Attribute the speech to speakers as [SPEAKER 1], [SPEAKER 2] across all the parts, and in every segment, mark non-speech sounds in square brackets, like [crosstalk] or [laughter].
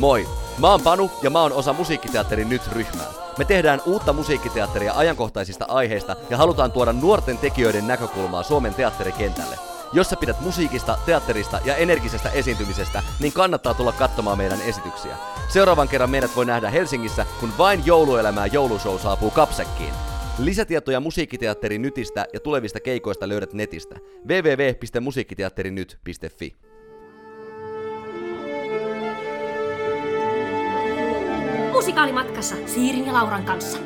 [SPEAKER 1] Moi! Mä oon Panu ja mä oon osa Musiikkiteatterin Nyt-ryhmää. Me tehdään uutta musiikkiteatteria ajankohtaisista aiheista ja halutaan tuoda nuorten tekijöiden näkökulmaa Suomen teatterikentälle. Jos sä pidät musiikista, teatterista ja energisestä esiintymisestä, niin kannattaa tulla katsomaan meidän esityksiä. Seuraavan kerran meidät voi nähdä Helsingissä, kun vain jouluelämää joulushow saapuu Kapsekkiin. Lisätietoja Musiikkiteatterin Nytistä ja tulevista keikoista löydät netistä www.musiikkiteatterinyt.fi.
[SPEAKER 2] Musikaalimatkassa Siirin ja Lauran kanssa.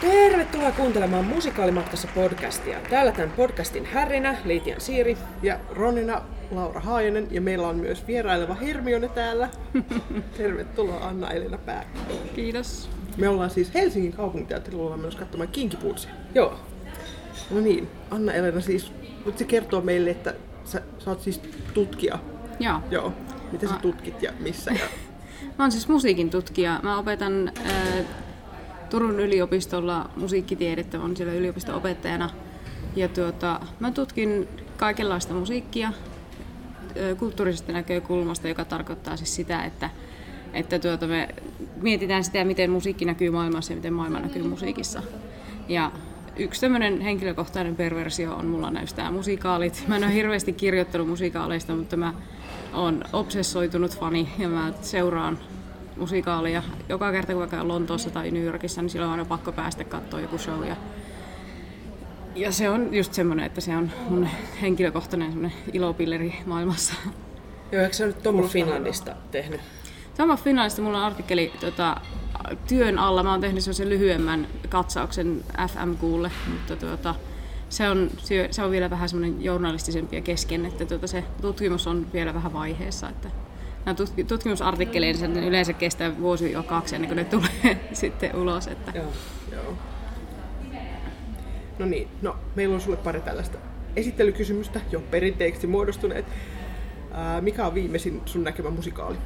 [SPEAKER 3] Tervetuloa kuuntelemaan Musikaalimatkassa podcastia. Täällä tämän podcastin härrinä Liitian Siiri.
[SPEAKER 4] Ja Ronina Laura Haajanen ja meillä on myös vieraileva Hermione täällä. [laughs] Tervetuloa Anna-Elina Pää.
[SPEAKER 5] Kiitos.
[SPEAKER 4] Me ollaan siis Helsingin kaupunginteatterilla menossa katsomaan Kinkipuutsia.
[SPEAKER 3] Joo.
[SPEAKER 4] No niin, Anna-Elina siis, voit se kertoa meille, että sä, sä oot siis tutkija.
[SPEAKER 5] Joo.
[SPEAKER 4] Joo. Miten sä tutkit ja missä? Ja... [laughs]
[SPEAKER 5] Mä oon siis musiikin tutkija. Mä opetan ää, Turun yliopistolla musiikkitiedettä, on siellä yliopisto-opettajana. Ja tuota, mä tutkin kaikenlaista musiikkia ää, kulttuurisesta näkökulmasta, joka tarkoittaa siis sitä, että, että tuota, me mietitään sitä, miten musiikki näkyy maailmassa ja miten maailma näkyy musiikissa. Ja yksi tämmöinen henkilökohtainen perversio on mulla näistä musikaalit. Mä en ole hirveästi kirjoittanut musikaaleista, mutta mä oon obsessoitunut fani ja mä seuraan musikaaleja. Joka kerta kun mä käyn Lontoossa tai New Yorkissa, niin silloin on aina pakko päästä katsoa joku show. Ja, ja se on just semmoinen, että se on mun henkilökohtainen semmoinen ilopilleri maailmassa.
[SPEAKER 3] Joo, eikö sä nyt Tom Finlandista tehnyt?
[SPEAKER 5] Sama Finlandista mulla on artikkeli tota, työn alla. Mä oon tehnyt sellaisen lyhyemmän katsauksen FMQlle, mutta tuota, se, on, se- on vielä vähän semmoinen journalistisempi ja kesken, että tuota, se tutkimus on vielä vähän vaiheessa. Että nämä tutk- tutkimusartikkeleet sen yleensä kestää vuosi jo kaksi ennen kuin ne tulee [laughs] sitten ulos. Että
[SPEAKER 3] Joo.
[SPEAKER 4] Joo. No niin, no meillä on sulle pari tällaista esittelykysymystä, jo perinteeksi muodostuneet. Ää, mikä on viimeisin sun näkemä musikaali?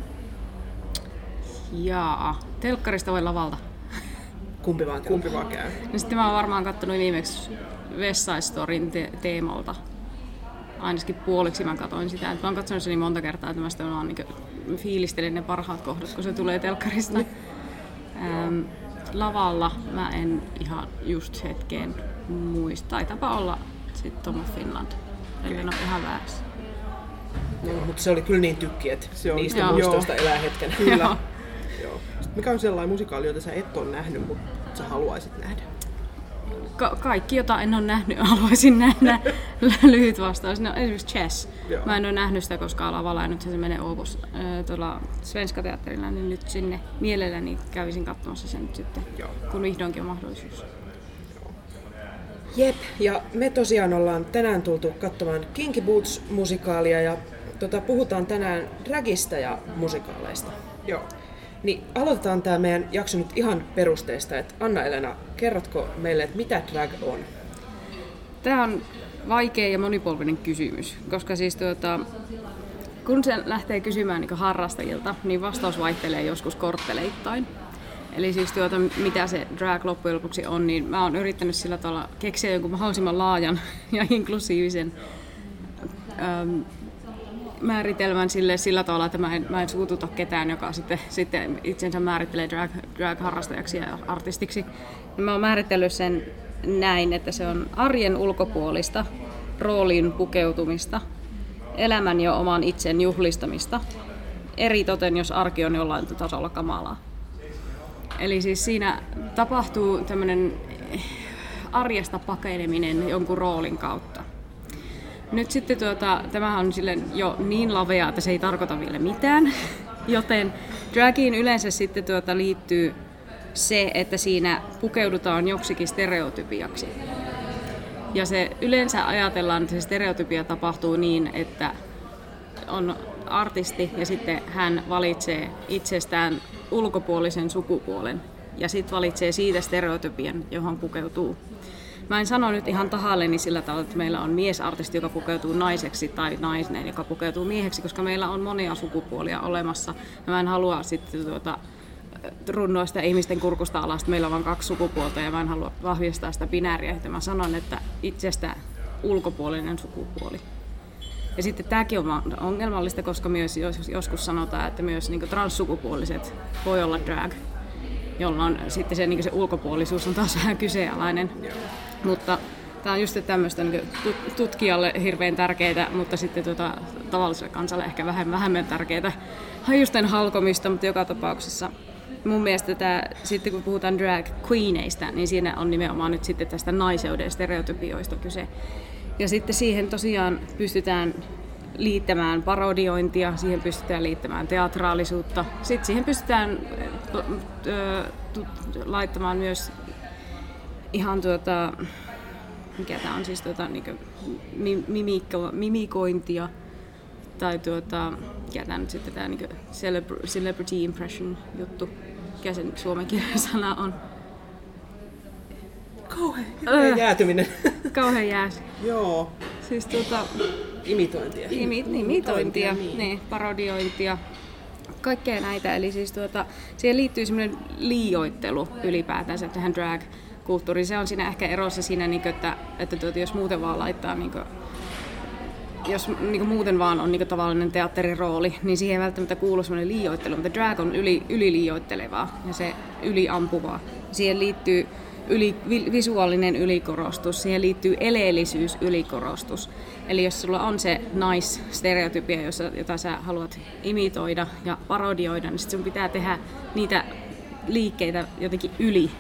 [SPEAKER 5] Jaa, telkkarista vai lavalta?
[SPEAKER 3] Kumpi vaan käy?
[SPEAKER 4] Kumpi vaan käy?
[SPEAKER 5] No sitten mä oon varmaan kattonut viimeksi West Side Storyn te- teemalta. Ainakin puoliksi mä katsoin sitä. Et mä oon katsonut sen niin monta kertaa, että mä sitten vaan niin fiilistelen ne parhaat kohdat, kun se tulee telkkarista. Ähm, lavalla mä en ihan just hetkeen muista. Taitaapa olla sitten Tom Finland. Eli en ole ihan väärässä.
[SPEAKER 3] No, mutta se oli kyllä niin tykki, että
[SPEAKER 4] Se on-
[SPEAKER 3] niistä
[SPEAKER 5] Joo.
[SPEAKER 3] muistoista elää hetken.
[SPEAKER 4] Kyllä. [laughs] Mikä on sellainen musikaali, jota sä et ole nähnyt, mutta sä haluaisit nähdä?
[SPEAKER 5] Ka- kaikki, jota en ole nähnyt, [laughs] haluaisin nähdä. [laughs] Lyhyt vastaus. No, esimerkiksi Chess.
[SPEAKER 4] Joo.
[SPEAKER 5] Mä en ole nähnyt sitä koskaan lavalla ja nyt se menee Oopus äh, tuolla Svenska teatterilla, niin nyt sinne mielelläni kävisin katsomassa sen nyt sitten,
[SPEAKER 4] Joo.
[SPEAKER 5] kun vihdoinkin on mahdollisuus.
[SPEAKER 3] Jep, ja me tosiaan ollaan tänään tultu katsomaan Kinky Boots-musikaalia ja tota, puhutaan tänään dragista ja musikaaleista.
[SPEAKER 4] Joo.
[SPEAKER 3] Niin aloitetaan tämä meidän jakso nyt ihan perusteesta, että Anna-Elena, kerrotko meille, että mitä drag on?
[SPEAKER 5] Tämä on vaikea ja monipolvinen kysymys, koska siis tuota, kun se lähtee kysymään niin harrastajilta, niin vastaus vaihtelee joskus kortteleittain. Eli siis tuota, mitä se drag loppujen lopuksi on, niin mä oon yrittänyt sillä tavalla keksiä jonkun mahdollisimman laajan [laughs] ja inklusiivisen määritelmän sille sillä tavalla, että mä en, mä en suututa ketään, joka sitten, sitten itsensä määrittelee drag, drag-harrastajaksi ja artistiksi. Niin mä oon määritellyt sen näin, että se on arjen ulkopuolista, rooliin pukeutumista, elämän ja oman itsen juhlistamista, eritoten jos arki on jollain tasolla kamalaa. Eli siis siinä tapahtuu tämmöinen arjesta pakeneminen jonkun roolin kautta. Nyt sitten tuota, tämähän on silleen jo niin lavea, että se ei tarkoita vielä mitään. Joten dragiin yleensä sitten tuota liittyy se, että siinä pukeudutaan joksikin stereotypiaksi. Ja se yleensä ajatellaan, että se stereotypia tapahtuu niin, että on artisti ja sitten hän valitsee itsestään ulkopuolisen sukupuolen ja sitten valitsee siitä stereotypian, johon pukeutuu. Mä en sano nyt ihan tahalleni sillä tavalla, että meillä on miesartisti, joka pukeutuu naiseksi tai nainen, joka pukeutuu mieheksi, koska meillä on monia sukupuolia olemassa. Ja mä en halua sitten tuota, runnoa sitä ihmisten kurkusta alas, meillä on vain kaksi sukupuolta ja mä en halua vahvistaa sitä binääriä, että mä sanon, että itsestä ulkopuolinen sukupuoli. Ja sitten tämäkin on ongelmallista, koska myös joskus sanotaan, että myös niin transsukupuoliset voi olla drag, jolloin sitten se, niin se ulkopuolisuus on taas [laughs] vähän kyseenalainen. Mutta tämä on just tämmöistä niin tutkijalle hirveän tärkeää, mutta sitten tuota, tavalliselle kansalle ehkä vähän vähemmän tärkeää hajusten halkomista, mutta joka tapauksessa mun mielestä tämä, sitten kun puhutaan drag queeneista, niin siinä on nimenomaan nyt sitten tästä naiseuden stereotypioista kyse. Ja sitten siihen tosiaan pystytään liittämään parodiointia, siihen pystytään liittämään teatraalisuutta. Sitten siihen pystytään laittamaan myös ihan tuota, mikä tämä on siis tuota, niin mimikko, mimikointia tai tuota, mikä tämä nyt sitten tämä niin celebrity impression juttu, mikä sen suomenkielinen sana on.
[SPEAKER 3] Kauhean jäätyminen.
[SPEAKER 5] Kauhean jääs.
[SPEAKER 3] Joo.
[SPEAKER 5] Siis tuota,
[SPEAKER 3] imitointia.
[SPEAKER 5] Imi, imitointia, niin. niin, parodiointia, kaikkea näitä. Eli siis tuota, siihen liittyy semmoinen liioittelu ylipäätänsä tähän drag kulttuuriin. Se on siinä ehkä erossa siinä, niin kuin, että, että tuota, jos muuten vaan laittaa niin kuin, jos niin kuin muuten vaan on niin kuin tavallinen teatterirooli, niin siihen ei välttämättä kuulu semmoinen liioittelu, mutta drag on yli, yliliioittelevaa ja se yliampuvaa. Siihen liittyy yli, visuaalinen ylikorostus, siihen liittyy eleellisyys ylikorostus. Eli jos sulla on se nice-stereotypia, jota sä haluat imitoida ja parodioida, niin sit sun pitää tehdä niitä liikkeitä jotenkin yli.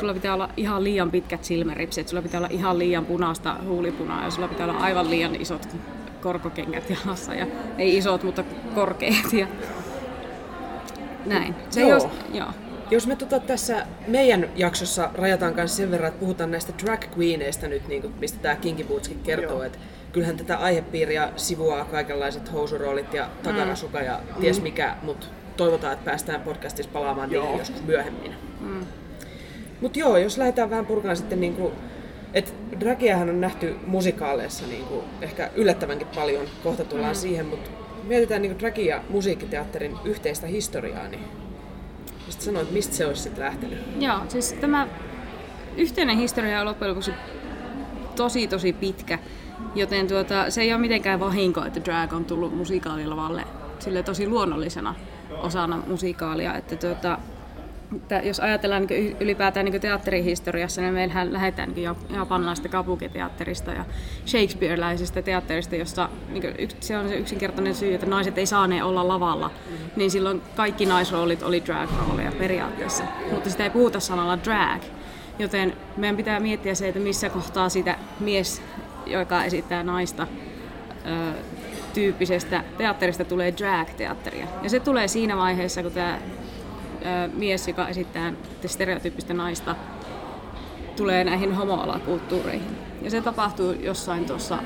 [SPEAKER 5] Sulla pitää olla ihan liian pitkät silmäripset, sulla pitää olla ihan liian punaista huulipunaa ja sulla pitää olla aivan liian isot korkokengät jalassa. Ja, ei isot, mutta korkeat. Ja näin.
[SPEAKER 3] Se joo. Jos, joo. Jos me tota tässä meidän jaksossa rajataan kanssa sen verran, että puhutaan näistä drag queeneista nyt, niin kuin, mistä tämä Kinky Bootskin kertoo, että kyllähän tätä aihepiiriä sivuaa kaikenlaiset housuroolit ja takarasuka ja mm. ties mikä, mutta toivotaan, että päästään podcastissa palaamaan niihin joskus myöhemmin. Mm. Mutta joo, jos lähdetään vähän purkaan sitten niin kuin, että dragiahan on nähty musikaaleissa niin kuin, ehkä yllättävänkin paljon, kohta tullaan mm. siihen, mutta mietitään niin drag ja musiikkiteatterin yhteistä historiaa, niin sitten sanoit, mistä se olisi sitten lähtenyt?
[SPEAKER 5] Joo, siis tämä yhteinen historia on loppujen lopuksi tosi tosi pitkä, joten tuota, se ei ole mitenkään vahinko, että drag on tullut musiikaalilavalle sille tosi luonnollisena osana musiikaalia. Että tuota, että jos ajatellaan niin ylipäätään niin teatterihistoriassa, niin meillähän lähdetään niin japanilaisesta kabukiteatterista ja shakespeareläisestä teatterista, jossa niin se on se yksinkertainen syy, että naiset ei saaneet olla lavalla, niin silloin kaikki naisroolit oli drag-rooleja periaatteessa. Mutta sitä ei puhuta sanalla drag, joten meidän pitää miettiä se, että missä kohtaa sitä mies, joka esittää naista, tyyppisestä teatterista tulee drag-teatteria. Ja se tulee siinä vaiheessa, kun tämä mies, joka esittää stereotyyppistä naista, tulee näihin homoalakulttuureihin. Ja se tapahtuu jossain tuossa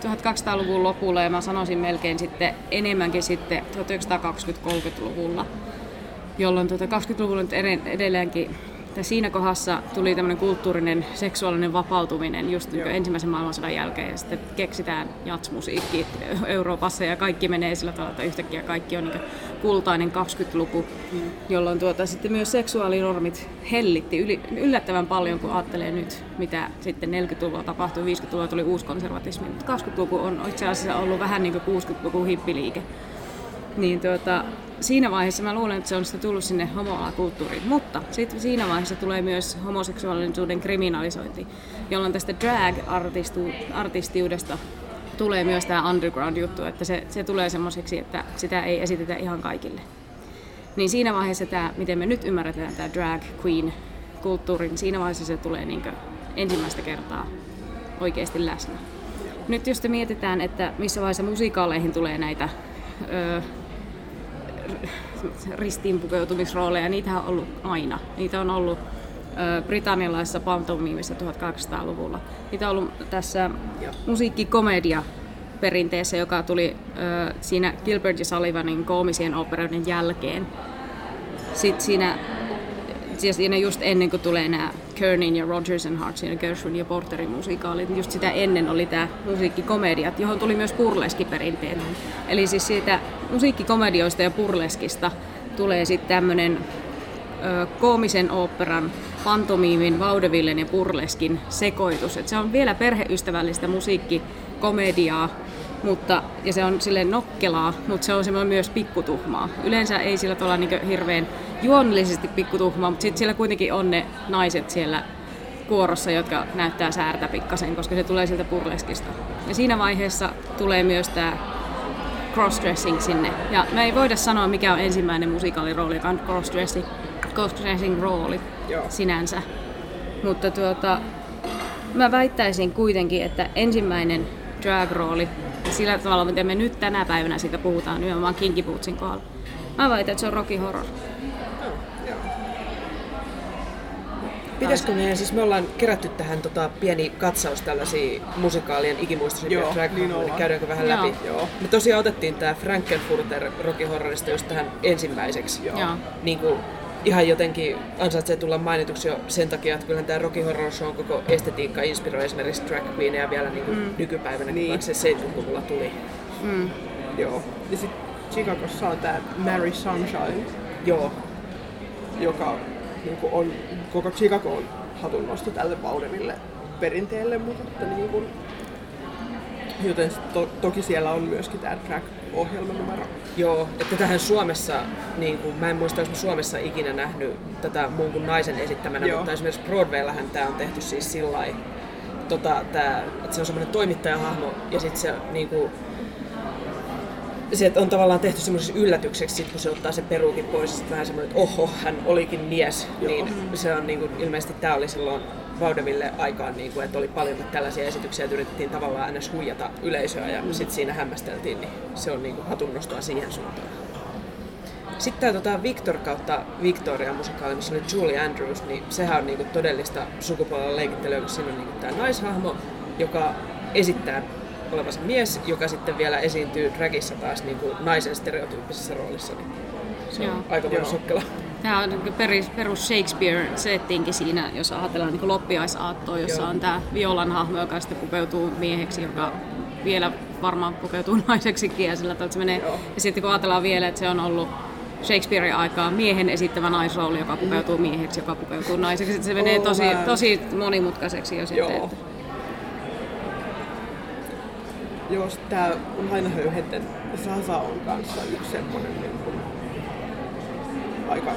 [SPEAKER 5] 1200-luvun lopulla ja mä sanoisin melkein sitten enemmänkin sitten 1920-30-luvulla, jolloin tuota 20-luvulla nyt edelleenkin että siinä kohdassa tuli tämmöinen kulttuurinen seksuaalinen vapautuminen just niin ensimmäisen maailmansodan jälkeen ja sitten keksitään jatsmusiikki Euroopassa ja kaikki menee sillä tavalla, että yhtäkkiä kaikki on niin kultainen 20-luku, mm. jolloin tuota, sitten myös seksuaalinormit hellitti yli, yllättävän paljon, kun ajattelee nyt, mitä sitten 40-luvulla tapahtui, 50-luvulla tuli konservatismi, mutta 20-luku on itse asiassa ollut vähän niin kuin 60-luku hippiliike. Niin tuota, siinä vaiheessa mä luulen, että se on sitten tullut sinne homoalakulttuuriin. Mutta sitten siinä vaiheessa tulee myös homoseksuaalisuuden kriminalisointi, jolloin tästä drag-artistiudesta tulee myös tämä underground-juttu, että se, se tulee semmoiseksi, että sitä ei esitetä ihan kaikille. Niin siinä vaiheessa tämä, miten me nyt ymmärretään tämä drag queen kulttuuri, niin siinä vaiheessa se tulee niin ensimmäistä kertaa oikeasti läsnä. Nyt jos te mietitään, että missä vaiheessa musiikaaleihin tulee näitä ö, ristiinpukeutumisrooleja, niitä on ollut aina. Niitä on ollut britannialaisessa pantomiimissa 1800-luvulla. Niitä on ollut tässä musiikkikomedia perinteessä, joka tuli siinä Gilbert ja Sullivanin koomisien operoiden jälkeen. Sitten siinä, siinä just ennen kuin tulee nämä Kernin ja Rogers and Hart, siinä Gershwin ja Porterin musikaalit, just sitä ennen oli tämä musiikkikomediat, johon tuli myös perinteet. Eli siis siitä musiikkikomedioista ja purleskista tulee sitten tämmöinen koomisen oopperan, pantomiimin, vaudevillen ja purleskin sekoitus. Et se on vielä perheystävällistä musiikkikomediaa, mutta, ja se on sille nokkelaa, mutta se on semmoinen myös pikkutuhmaa. Yleensä ei sillä tuolla niin hirveän juonellisesti pikkutuhmaa, mutta sitten siellä kuitenkin on ne naiset siellä kuorossa, jotka näyttää säärtä pikkasen, koska se tulee sieltä purleskista. Ja siinä vaiheessa tulee myös tämä crossdressing sinne. Ja me ei voida sanoa, mikä on ensimmäinen musikaalirooli, joka on crossdressing, crossdressing rooli Joo. sinänsä. Mutta tuota, mä väittäisin kuitenkin, että ensimmäinen drag-rooli, sillä tavalla, miten me nyt tänä päivänä siitä puhutaan, nimenomaan Kinky Bootsin kohdalla. Mä väitän, että se on Rocky Horror.
[SPEAKER 3] Pitäisikö meidän, siis me ollaan kerätty tähän tota, pieni katsaus tällaisia musikaalien ikimuistoisia drag niin käydäänkö vähän Joo. läpi? Joo. Me tosiaan otettiin tämä Frankenfurter Rocky Horrorista just tähän ensimmäiseksi. Joo. Niin kuin, ihan jotenkin ansaitsee tulla mainituksi jo sen takia, että kyllähän tämä Rocky Horror Show koko estetiikka inspiroi esimerkiksi drag queeneja vielä niin kuin mm. nykypäivänä, niin. vaikka se 70-luvulla tuli.
[SPEAKER 4] Mm. Joo. Ja sitten Chicagossa on tämä Mary Sunshine.
[SPEAKER 3] Joo.
[SPEAKER 4] Joka niin kuin on koko Chicagoon hatunnosto tälle Vaudeville perinteelle, mutta että niin kuin, joten to, toki siellä on myöskin tämä track-ohjelma numero.
[SPEAKER 3] Joo, että tähän Suomessa, niin kuin, mä en muista, jos Suomessa ikinä nähnyt tätä muun kuin naisen esittämänä, Joo. mutta esimerkiksi Broadwayllähän tämä on tehty siis sillä tota, että se on semmoinen toimittajahahmo ja sitten se niin kuin, se on tavallaan tehty semmoiseksi yllätykseksi, sit, kun se ottaa sen peruukin pois, ja vähän semmoinen, että oho, hän olikin mies. Joo. Niin se on niin kuin, ilmeisesti tämä oli silloin Vaudeville aikaan, niin kuin, että oli paljon tällaisia esityksiä, että yritettiin tavallaan aina huijata yleisöä ja mm. sitten siinä hämmästeltiin, niin se on niin kuin, hatunnostoa siihen suuntaan. Sitten tämä tota, Victor kautta Victoria musikaali, missä oli Julie Andrews, niin sehän on niinku todellista sukupuolella leikittelyä, kun siinä on niinku tämä naishahmo, joka esittää olevansa mies, joka sitten vielä esiintyy dragissa taas niin kuin naisen stereotyyppisessä roolissa. Niin se on aika paljon sokkela.
[SPEAKER 5] Tämä on perus Shakespeare-settinki siinä, jos ajatellaan niin loppiaisaattoa, jossa Joo. on tämä Violan hahmo, joka sitten pukeutuu mieheksi, joka vielä varmaan pukeutuu [laughs] naiseksikin ja sillä tavalla, se menee. Ja sitten kun ajatellaan vielä, että se on ollut Shakespearein aikaa miehen esittävä naisrooli, joka pukeutuu mieheksi, joka pukeutuu naiseksi. Se menee tosi, tosi monimutkaiseksi jo sitten. Joo.
[SPEAKER 4] Jos tää Lainahöyhenten Sasa on kanssa yksi semmonen niin kuin, aika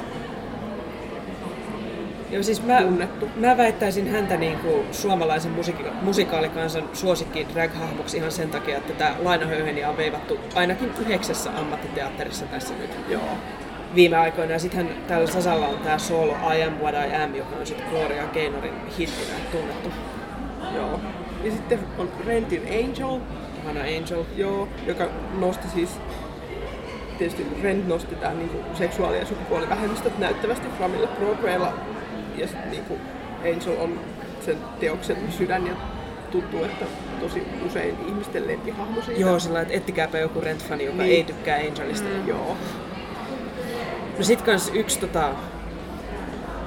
[SPEAKER 3] Joo, siis mä, tunnettu. mä väittäisin häntä niin kuin suomalaisen musiki- musikaalikansan suosikkiin drag-hahmoksi ihan sen takia, että tämä Lainahöyheniä on veivattu ainakin yhdeksässä ammattiteatterissa tässä nyt.
[SPEAKER 4] Joo.
[SPEAKER 3] Viime aikoina. Ja sittenhän täällä Sasalla on tämä solo I Am What I Am, joka on sitten Gloria Gaynorin hittinä tunnettu.
[SPEAKER 4] Joo. Ja sitten on Rentin Angel,
[SPEAKER 3] Hannah Angel.
[SPEAKER 4] Joo, joka nosti siis tietysti Rent nosti tämän niin kuin seksuaali- ja sukupuolivähemmistöt näyttävästi Framilla Broadwaylla. Ja sitten niin kuin Angel on sen teoksen sydän ja tuntuu, että tosi usein ihmisten lempihahmo siitä.
[SPEAKER 3] Joo, sillä että ettikääpä joku Rent-fani, joka niin. ei tykkää Angelista.
[SPEAKER 4] Mm. Joo.
[SPEAKER 3] No sit kans yksi tota,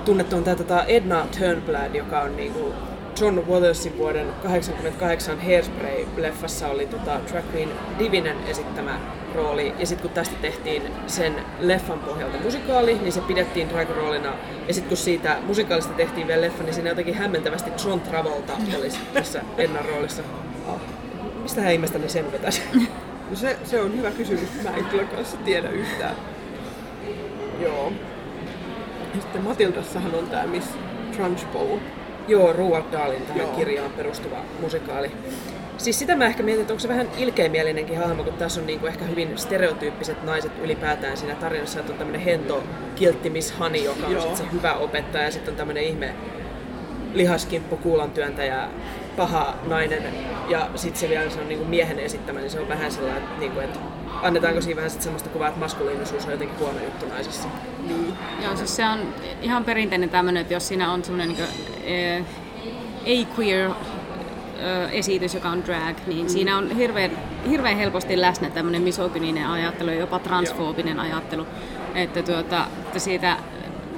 [SPEAKER 3] tunnettu on tää tota Edna Turnblad, joka on niinku John Watersin vuoden 1988 Hairspray-leffassa oli tota, drag queen Divinen esittämä rooli. Ja sitten kun tästä tehtiin sen leffan pohjalta musikaali, niin se pidettiin drag-roolina. Ja sitten kun siitä musikaalista tehtiin vielä leffa, niin siinä jotenkin hämmentävästi John Travolta oli tässä Ennan roolissa. Oh. Mistä hän ihmeestä ne sen vetäisi?
[SPEAKER 4] No se, se on hyvä kysymys. Mä en kyllä kanssa tiedä yhtään. Joo. Ja sitten Matildassahan on tämä Miss Trunchbull,
[SPEAKER 3] Joo, Roald Dahlin tähän Joo. kirjaan perustuva musikaali. Siis sitä mä ehkä mietin, että onko se vähän ilkeimielinenkin hahmo, kun tässä on niinku ehkä hyvin stereotyyppiset naiset ylipäätään siinä tarinassa, että on tämmöinen hento kiltti Miss Honey, joka on sit se hyvä opettaja, ja sitten on tämmöinen ihme lihaskimppu kuulantyöntäjä, paha nainen, ja sitten se vielä se on niinku miehen esittämä, niin se on vähän sellainen, että, niinku, että annetaanko siinä vähän sit semmoista kuvaa, että maskuliinisuus on jotenkin huono juttu naisissa.
[SPEAKER 5] Niin. Joo, siis se on ihan perinteinen tämmöinen, että jos siinä on semmoinen niin ei-queer esitys, joka on drag, niin mm. siinä on hirveän, hirveän helposti läsnä tämmöinen misogyninen ajattelu ja jopa transfoobinen ajattelu. Että, tuota, että siitä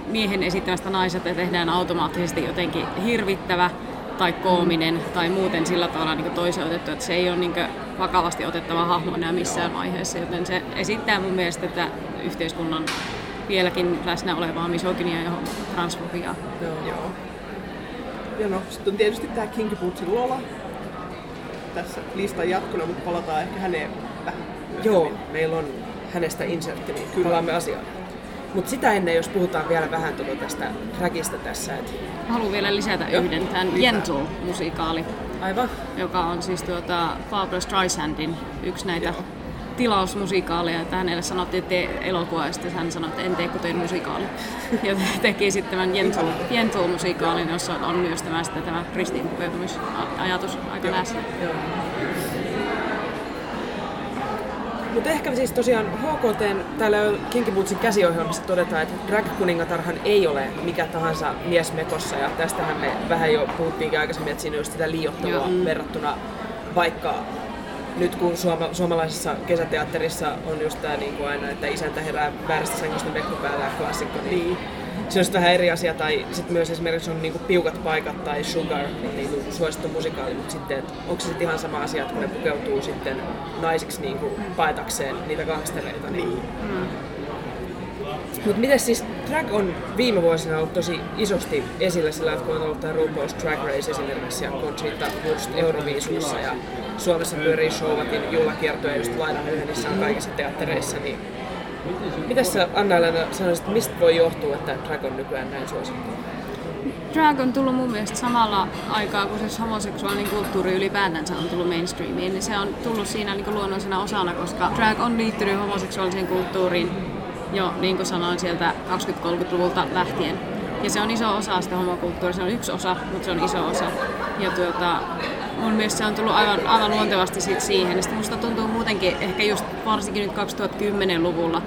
[SPEAKER 5] miehen esittämästä naisesta tehdään automaattisesti jotenkin hirvittävä tai koominen mm. tai muuten sillä tavalla niin toiseutettu, että se ei ole niin vakavasti otettava hahmo enää missään vaiheessa, joten se esittää mun mielestä tätä yhteiskunnan vieläkin läsnä olevaa misogynia ja transfobiaa.
[SPEAKER 3] Joo.
[SPEAKER 4] Joo. Ja no, sitten on tietysti tämä Kinky Bootsin Lola tässä listan jatkona, mutta palataan ehkä häneen vähän.
[SPEAKER 3] Joo, meillä on hänestä insertti, niin kyllä palaamme asiaan. Mutta sitä ennen, jos puhutaan vielä vähän tuota tästä trackista tässä. Et...
[SPEAKER 5] Haluan vielä lisätä
[SPEAKER 3] Joo,
[SPEAKER 5] yhden, tämän. Gentle-musikaali,
[SPEAKER 3] Aivan.
[SPEAKER 5] joka on siis tuota Barbra Streisandin yksi näitä tilausmusikaaleja, että hänelle sanottiin, että tee elokuva, ja sitten hän sanoi, että en tee kuin teen musikaali. [laughs] Ja teki sitten tämän Gentle, Gentle-musikaalin, jossa on myös tämä, sitten tämä ristiinpukeutumisajatus aika läsnä.
[SPEAKER 3] Mutta ehkä siis tosiaan HKT, täällä Kinky Bootsin käsiohjelmassa todetaan, että drag kuningatarhan ei ole mikä tahansa mies mekossa. Ja tästähän me vähän jo puhuttiinkin aikaisemmin, että siinä on sitä liiottelua
[SPEAKER 5] Joo. Mm.
[SPEAKER 3] verrattuna vaikka nyt kun suoma, suomalaisessa kesäteatterissa on just tämä niin kuin aina, että isäntä herää väärästä sängystä mekko päällä ja klassikko, niin se on vähän eri asia. Tai sitten myös esimerkiksi on niinku piukat paikat tai Sugar on niinku suosittu musikaali, mutta sitten et onko se sitten ihan sama asia, että kun ne pukeutuu sitten naisiksi niinku paetakseen niitä gangstereita. Niin. Mutta miten siis drag on viime vuosina ollut tosi isosti esillä sillä, että kun on ollut tämä RuPaul's Drag Race esimerkiksi ja Conchita Wurst Euroviisuissa ja Suomessa pyörii Showatin juhlakiertoja just Lainahöyhenissä on kaikissa teattereissa, niin Mitäs sä Anna-Elena sanoisit, mistä voi johtua, että drag on nykyään näin suosittu?
[SPEAKER 5] Drag on tullut mun mielestä samalla aikaa, kun siis homoseksuaalinen kulttuuri ylipäätänsä on tullut mainstreamiin, niin se on tullut siinä niin luonnollisena osana, koska drag on liittynyt homoseksuaaliseen kulttuuriin jo, niin kuin sanoin, sieltä 20-30-luvulta lähtien. Ja se on iso osa sitä homokulttuuria, se on yksi osa, mutta se on iso osa. Ja tuota, mun mielestä se on tullut aivan, aivan luontevasti sit siihen. Ja sitten musta tuntuu muutenkin, ehkä just varsinkin nyt 2010-luvulla,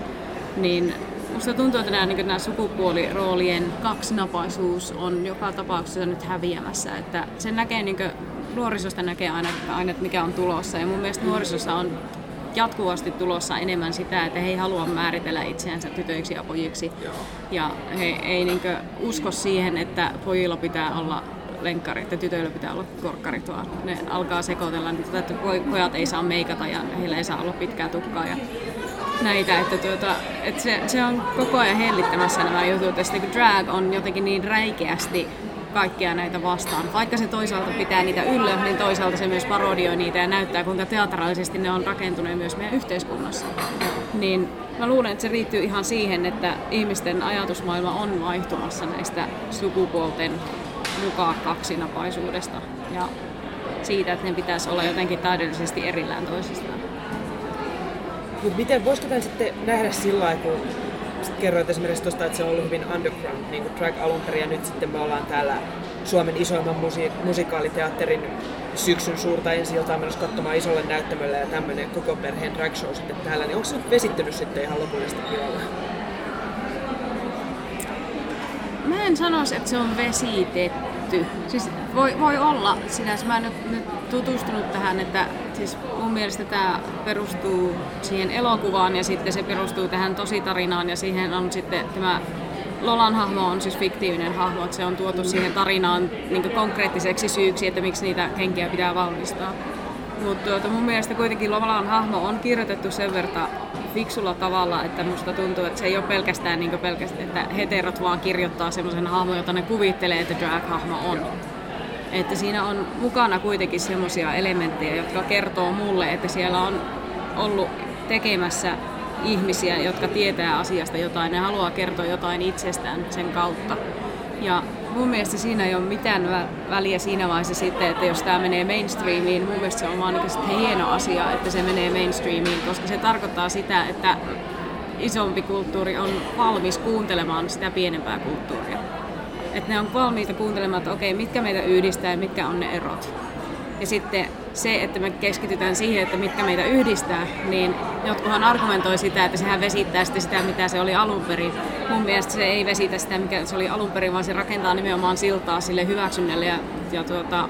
[SPEAKER 5] niin musta tuntuu, että nämä, niin nämä sukupuoliroolien kaksinapaisuus on joka tapauksessa nyt häviämässä. Että sen näkee, niin kuin, nuorisosta näkee aina, aina, mikä on tulossa. Ja mun mielestä nuorisossa on jatkuvasti tulossa enemmän sitä, että he ei halua määritellä itseänsä tytöiksi ja pojiksi. Ja he ei niin usko siihen, että pojilla pitää olla lenkkarit ja tytöillä pitää olla korkkarit, vaan ne alkaa sekoitella niitä, että poj- pojat ei saa meikata ja heillä ei saa olla pitkää tukkaa ja näitä, että, tuota, että se, se, on koko ajan hellittämässä nämä jutut. Ja sitten kun drag on jotenkin niin räikeästi kaikkia näitä vastaan. Vaikka se toisaalta pitää niitä yllä, niin toisaalta se myös parodioi niitä ja näyttää, kuinka teatraalisesti ne on rakentuneet myös meidän yhteiskunnassa. Niin mä luulen, että se liittyy ihan siihen, että ihmisten ajatusmaailma on vaihtumassa näistä sukupuolten mukaan kaksinapaisuudesta ja siitä, että ne pitäisi olla jotenkin täydellisesti erillään toisistaan.
[SPEAKER 3] Mutta miten, voisiko tämän sitten nähdä sillä lailla, kun kerroit esimerkiksi tuosta, että se on ollut hyvin underground, niin kuin drag alun perin, ja nyt sitten me ollaan täällä Suomen isoimman musi- musikaaliteatterin syksyn suurta ensi iltaa menossa katsomaan isolle näyttämölle ja tämmöinen koko perheen drag show sitten täällä, niin onko se nyt vesittynyt sitten ihan lopullisesti pilalla?
[SPEAKER 5] Mä en sanoisi, että se on vesitetty. Siis voi, voi olla sinänsä. Mä en nyt, nyt tutustunut tähän, että siis mun mielestä tämä perustuu siihen elokuvaan ja sitten se perustuu tähän tositarinaan ja siihen on sitten tämä Lolan hahmo on siis fiktiivinen hahmo, että se on tuotu siihen tarinaan niin konkreettiseksi syyksi, että miksi niitä kenkiä pitää valmistaa. Mutta tuota, mun mielestä kuitenkin Lolan hahmo on kirjoitettu sen verran fiksulla tavalla, että musta tuntuu, että se ei ole pelkästään, niin pelkästään että heterot vaan kirjoittaa semmoisen hahmon, jota ne kuvittelee, että drag-hahmo on. Että siinä on mukana kuitenkin semmoisia elementtejä, jotka kertoo mulle, että siellä on ollut tekemässä ihmisiä, jotka tietää asiasta jotain ja haluaa kertoa jotain itsestään sen kautta. Ja mun mielestä siinä ei ole mitään vä- väliä siinä vaiheessa sitten, että jos tämä menee mainstreamiin, mun mielestä se on vaan niin hieno asia, että se menee mainstreamiin, koska se tarkoittaa sitä, että isompi kulttuuri on valmis kuuntelemaan sitä pienempää kulttuuria. Että ne on valmiita kuuntelemaan, että okei, mitkä meitä yhdistää ja mitkä on ne erot. Ja sitten se, että me keskitytään siihen, että mitkä meitä yhdistää, niin jotkuhan argumentoi sitä, että sehän vesittää sitten sitä, mitä se oli alun perin. Mun mielestä se ei vesitä sitä, mikä se oli alun perin, vaan se rakentaa nimenomaan siltaa sille hyväksynnälle ja, ja tuota,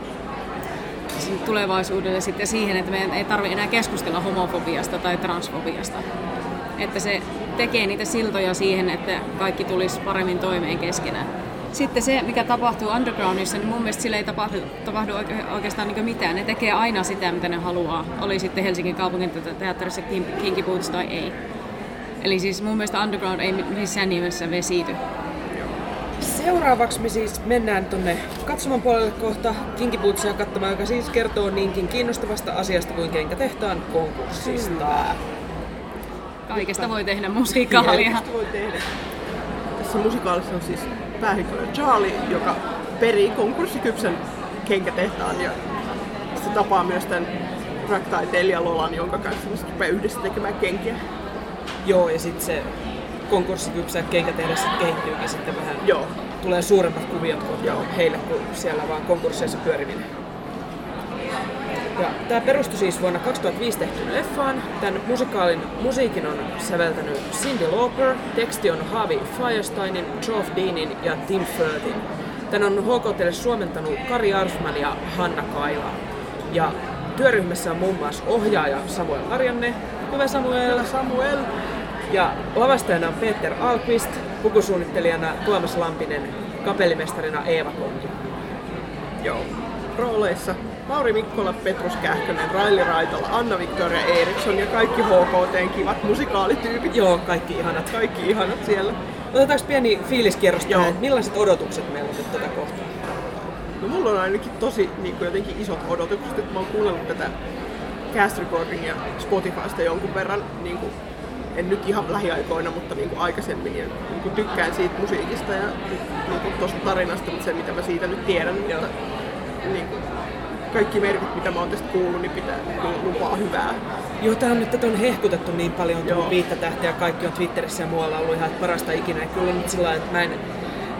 [SPEAKER 5] tulevaisuudelle sitten siihen, että meidän ei tarvitse enää keskustella homofobiasta tai transfobiasta. Että se tekee niitä siltoja siihen, että kaikki tulisi paremmin toimeen keskenään. Sitten se, mikä tapahtuu undergroundissa, niin mun mielestä sillä ei tapahdu, tapahdu oike- oikeastaan niin mitään. Ne tekee aina sitä, mitä ne haluaa. Oli sitten Helsingin kaupungin teatterissa Kinky Boots tai ei. Eli siis mun mielestä Underground ei missään nimessä vesity.
[SPEAKER 3] Seuraavaksi me siis mennään tonne katsoman puolelle kohta Kinky Bootsia katsomaan, joka siis kertoo niinkin kiinnostavasta asiasta kuin kenkätehtaan konkurssista.
[SPEAKER 5] Kaikesta voi tehdä musiikaalia.
[SPEAKER 4] Kaikesta voi tehdä. Tässä musikaalissa on siis päähenkilö Charlie, joka perii konkurssikypsän kenkätehtaan ja se tapaa myös tämän drag-taiteilija Lolan, jonka kanssa se rupeaa yhdessä tekemään kenkiä.
[SPEAKER 3] Joo, ja sitten se konkurssikypsä kenkätehdä sitten kehittyykin sitten vähän.
[SPEAKER 4] Joo.
[SPEAKER 3] Tulee suuremmat kuviot kuin heille kuin siellä vaan konkursseissa pyöriminen. Ja tämä perustui siis vuonna 2005 tehtyyn leffaan. Tämän musikaalin musiikin on säveltänyt Cindy Lauper, teksti on Harvey Firesteinin, Geoff Deanin ja Tim Firthin. Tän on HKTlle suomentanut Kari Arfman ja Hanna Kaila. Ja työryhmässä on muun muassa ohjaaja Samuel Arjanne. Hyvä Samuel.
[SPEAKER 4] Samuel.
[SPEAKER 3] Ja lavastajana on Peter Alquist, pukusuunnittelijana Tuomas Lampinen, kapellimestarina Eeva Kontu.
[SPEAKER 4] Joo. Rooleissa Mauri Mikkola, Petrus Kähkönen, Raili Raitala, Anna-Victoria Eriksson ja kaikki HKTn kivat musikaalityypit.
[SPEAKER 3] Joo, kaikki ihanat.
[SPEAKER 4] Kaikki ihanat siellä.
[SPEAKER 3] Otetaanko pieni fiiliskierros
[SPEAKER 4] Joo.
[SPEAKER 3] tähän, millaiset odotukset meillä on nyt tätä kohtaa?
[SPEAKER 4] No mulla on ainakin tosi niin kuin jotenkin isot odotukset, että mä oon kuunnellut tätä cast recordingia Spotifysta jonkun verran, niin kuin, en nyt ihan lähiaikoina, mutta niin kuin aikaisemmin. Ja, niin kuin tykkään siitä musiikista ja niin kuin tosta tarinasta, mutta se mitä mä siitä nyt tiedän. Mutta, niin kuin, kaikki merkit, mitä mä oon tästä kuullut, niin pitää niin lupaa hyvää.
[SPEAKER 3] Joo, tää on nyt tätä on hehkutettu niin paljon, on tullut viittä tähteä, kaikki on Twitterissä ja muualla ollut ihan parasta ikinä. Ja kyllä on nyt sillä että mä en,